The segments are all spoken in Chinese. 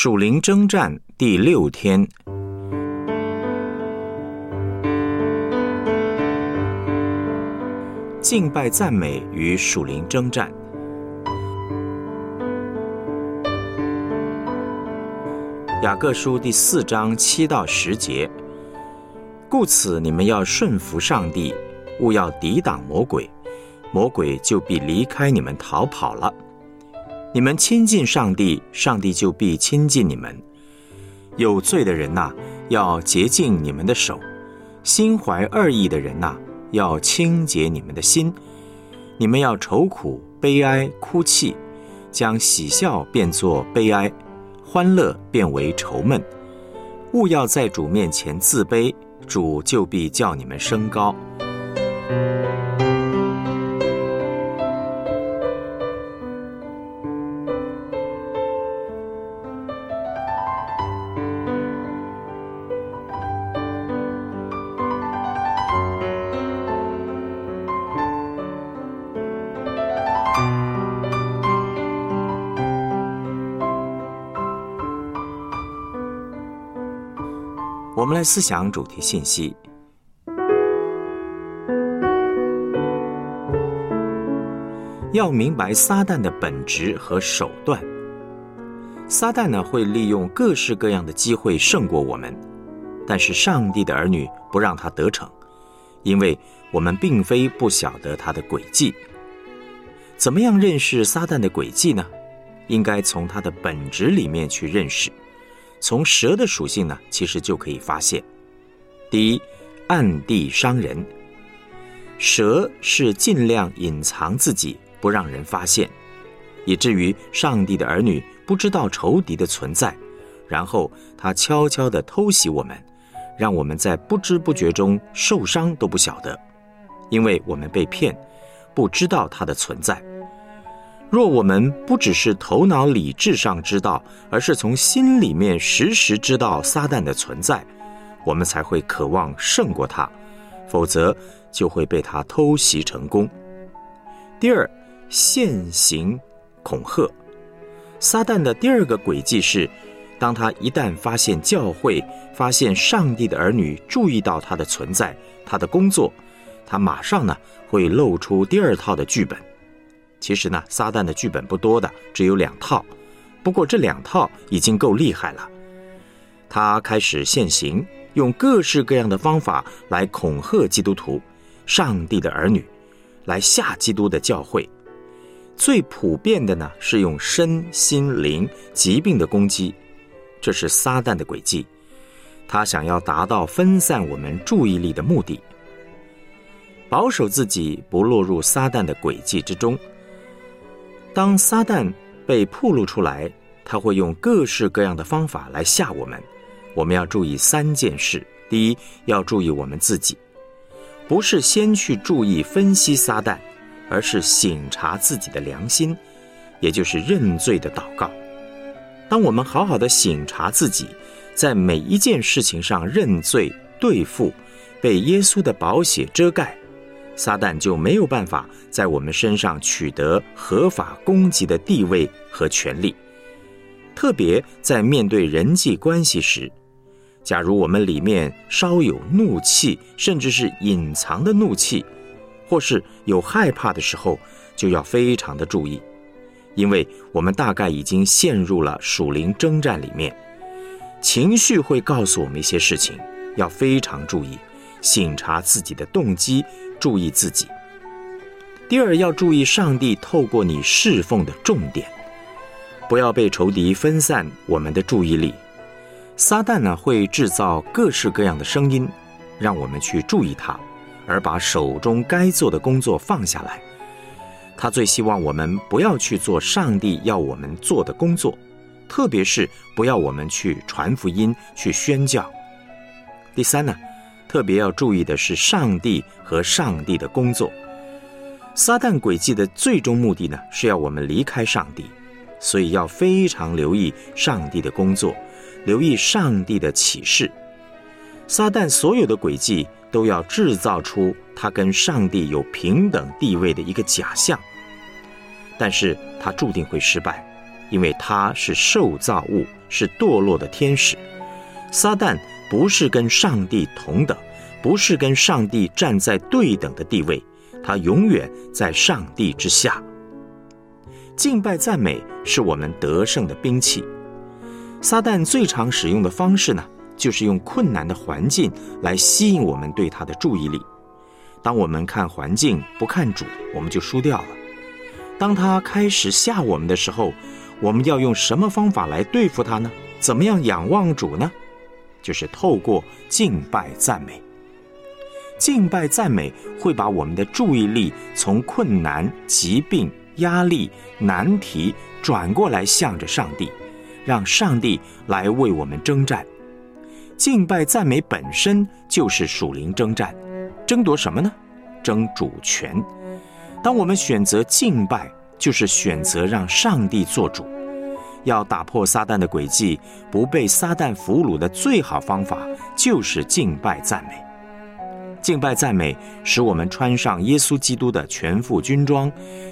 属灵征战第六天，敬拜赞美与属灵征战。雅各书第四章七到十节，故此你们要顺服上帝，勿要抵挡魔鬼，魔鬼就必离开你们逃跑了。你们亲近上帝，上帝就必亲近你们。有罪的人呐，要洁净你们的手；心怀恶意的人呐，要清洁你们的心。你们要愁苦、悲哀、哭泣，将喜笑变作悲哀，欢乐变为愁闷。勿要在主面前自卑，主就必叫你们升高。我们来思想主题信息，要明白撒旦的本质和手段。撒旦呢会利用各式各样的机会胜过我们，但是上帝的儿女不让他得逞，因为我们并非不晓得他的诡计。怎么样认识撒旦的诡计呢？应该从他的本质里面去认识。从蛇的属性呢，其实就可以发现：第一，暗地伤人。蛇是尽量隐藏自己，不让人发现，以至于上帝的儿女不知道仇敌的存在，然后他悄悄地偷袭我们，让我们在不知不觉中受伤都不晓得，因为我们被骗，不知道他的存在。若我们不只是头脑理智上知道，而是从心里面时时知道撒旦的存在，我们才会渴望胜过他，否则就会被他偷袭成功。第二，现行恐吓，撒旦的第二个诡计是，当他一旦发现教会、发现上帝的儿女注意到他的存在、他的工作，他马上呢会露出第二套的剧本。其实呢，撒旦的剧本不多的，只有两套。不过这两套已经够厉害了。他开始现行，用各式各样的方法来恐吓基督徒、上帝的儿女，来吓基督的教会。最普遍的呢，是用身心灵疾病的攻击，这是撒旦的诡计。他想要达到分散我们注意力的目的，保守自己不落入撒旦的诡计之中。当撒旦被暴露出来，他会用各式各样的方法来吓我们。我们要注意三件事：第一，要注意我们自己，不是先去注意分析撒旦，而是醒察自己的良心，也就是认罪的祷告。当我们好好的醒察自己，在每一件事情上认罪对付，被耶稣的宝血遮盖。撒旦就没有办法在我们身上取得合法攻击的地位和权利，特别在面对人际关系时，假如我们里面稍有怒气，甚至是隐藏的怒气，或是有害怕的时候，就要非常的注意，因为我们大概已经陷入了属灵征战里面，情绪会告诉我们一些事情，要非常注意。醒察自己的动机，注意自己。第二，要注意上帝透过你侍奉的重点，不要被仇敌分散我们的注意力。撒旦呢会制造各式各样的声音，让我们去注意他，而把手中该做的工作放下来。他最希望我们不要去做上帝要我们做的工作，特别是不要我们去传福音、去宣教。第三呢？特别要注意的是，上帝和上帝的工作。撒旦诡计的最终目的呢，是要我们离开上帝，所以要非常留意上帝的工作，留意上帝的启示。撒旦所有的诡计都要制造出他跟上帝有平等地位的一个假象，但是他注定会失败，因为他是受造物，是堕落的天使。撒旦不是跟上帝同等，不是跟上帝站在对等的地位，他永远在上帝之下。敬拜赞美是我们得胜的兵器。撒旦最常使用的方式呢，就是用困难的环境来吸引我们对他的注意力。当我们看环境不看主，我们就输掉了。当他开始吓我们的时候，我们要用什么方法来对付他呢？怎么样仰望主呢？就是透过敬拜赞美。敬拜赞美会把我们的注意力从困难、疾病、压力、难题转过来，向着上帝，让上帝来为我们征战。敬拜赞美本身就是属灵征战，争夺什么呢？争主权。当我们选择敬拜，就是选择让上帝做主。要打破撒旦的诡计，不被撒旦俘虏的最好方法，就是敬拜赞美。敬拜赞美使我们穿上耶稣基督的全副军装，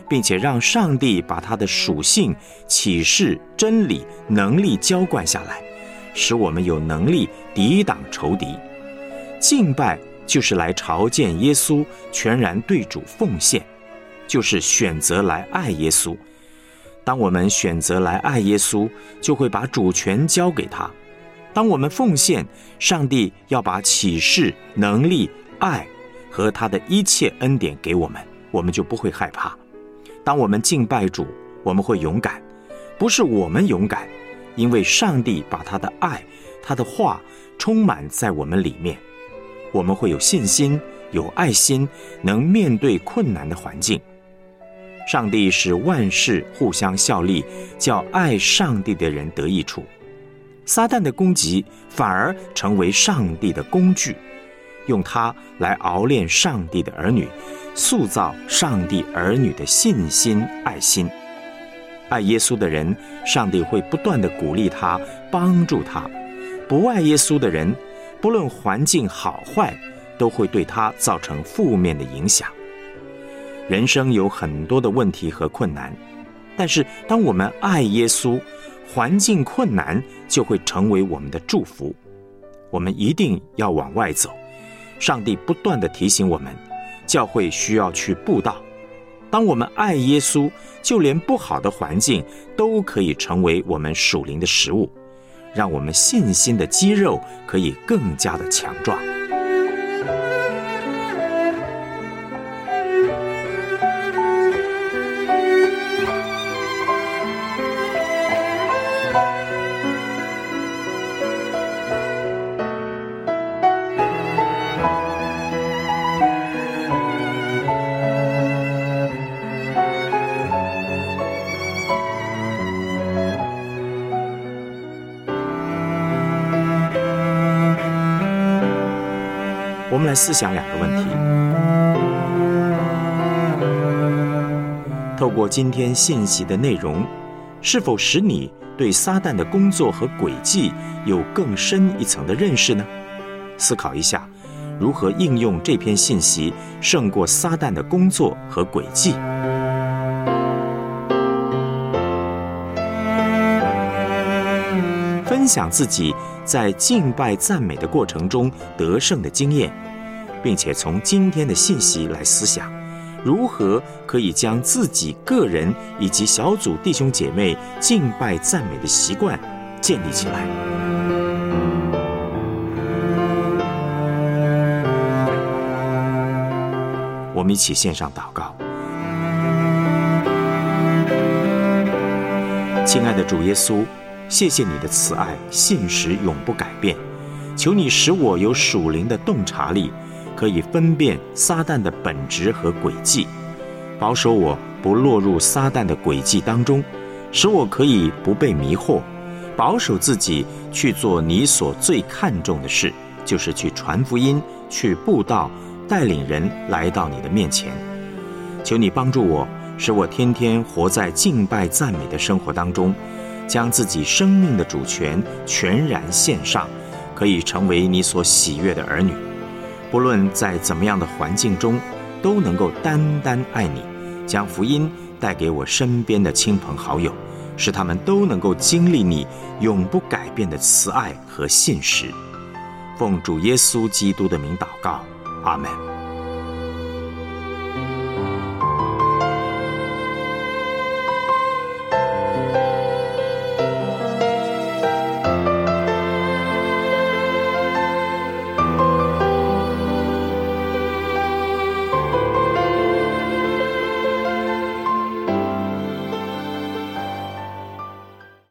并且让上帝把他的属性、启示、真理、能力浇灌下来，使我们有能力抵挡仇敌。敬拜就是来朝见耶稣，全然对主奉献，就是选择来爱耶稣。当我们选择来爱耶稣，就会把主权交给他；当我们奉献，上帝要把启示、能力、爱和他的一切恩典给我们，我们就不会害怕。当我们敬拜主，我们会勇敢，不是我们勇敢，因为上帝把他的爱、他的话充满在我们里面，我们会有信心、有爱心，能面对困难的环境。上帝使万事互相效力，叫爱上帝的人得益处。撒旦的攻击反而成为上帝的工具，用它来熬炼上帝的儿女，塑造上帝儿女的信心、爱心。爱耶稣的人，上帝会不断的鼓励他、帮助他；不爱耶稣的人，不论环境好坏，都会对他造成负面的影响。人生有很多的问题和困难，但是当我们爱耶稣，环境困难就会成为我们的祝福。我们一定要往外走。上帝不断的提醒我们，教会需要去布道。当我们爱耶稣，就连不好的环境都可以成为我们属灵的食物，让我们信心的肌肉可以更加的强壮。来思想两个问题：透过今天信息的内容，是否使你对撒旦的工作和轨迹有更深一层的认识呢？思考一下，如何应用这篇信息胜过撒旦的工作和轨迹。分享自己在敬拜赞美的过程中得胜的经验。并且从今天的信息来思想，如何可以将自己个人以及小组弟兄姐妹敬拜赞美的习惯建立起来。我们一起献上祷告，亲爱的主耶稣，谢谢你的慈爱，信实永不改变，求你使我有属灵的洞察力。可以分辨撒旦的本质和轨迹，保守我不落入撒旦的轨迹当中，使我可以不被迷惑，保守自己去做你所最看重的事，就是去传福音、去布道、带领人来到你的面前。求你帮助我，使我天天活在敬拜赞美的生活当中，将自己生命的主权全然献上，可以成为你所喜悦的儿女。不论在怎么样的环境中，都能够单单爱你，将福音带给我身边的亲朋好友，使他们都能够经历你永不改变的慈爱和信实。奉主耶稣基督的名祷告，阿门。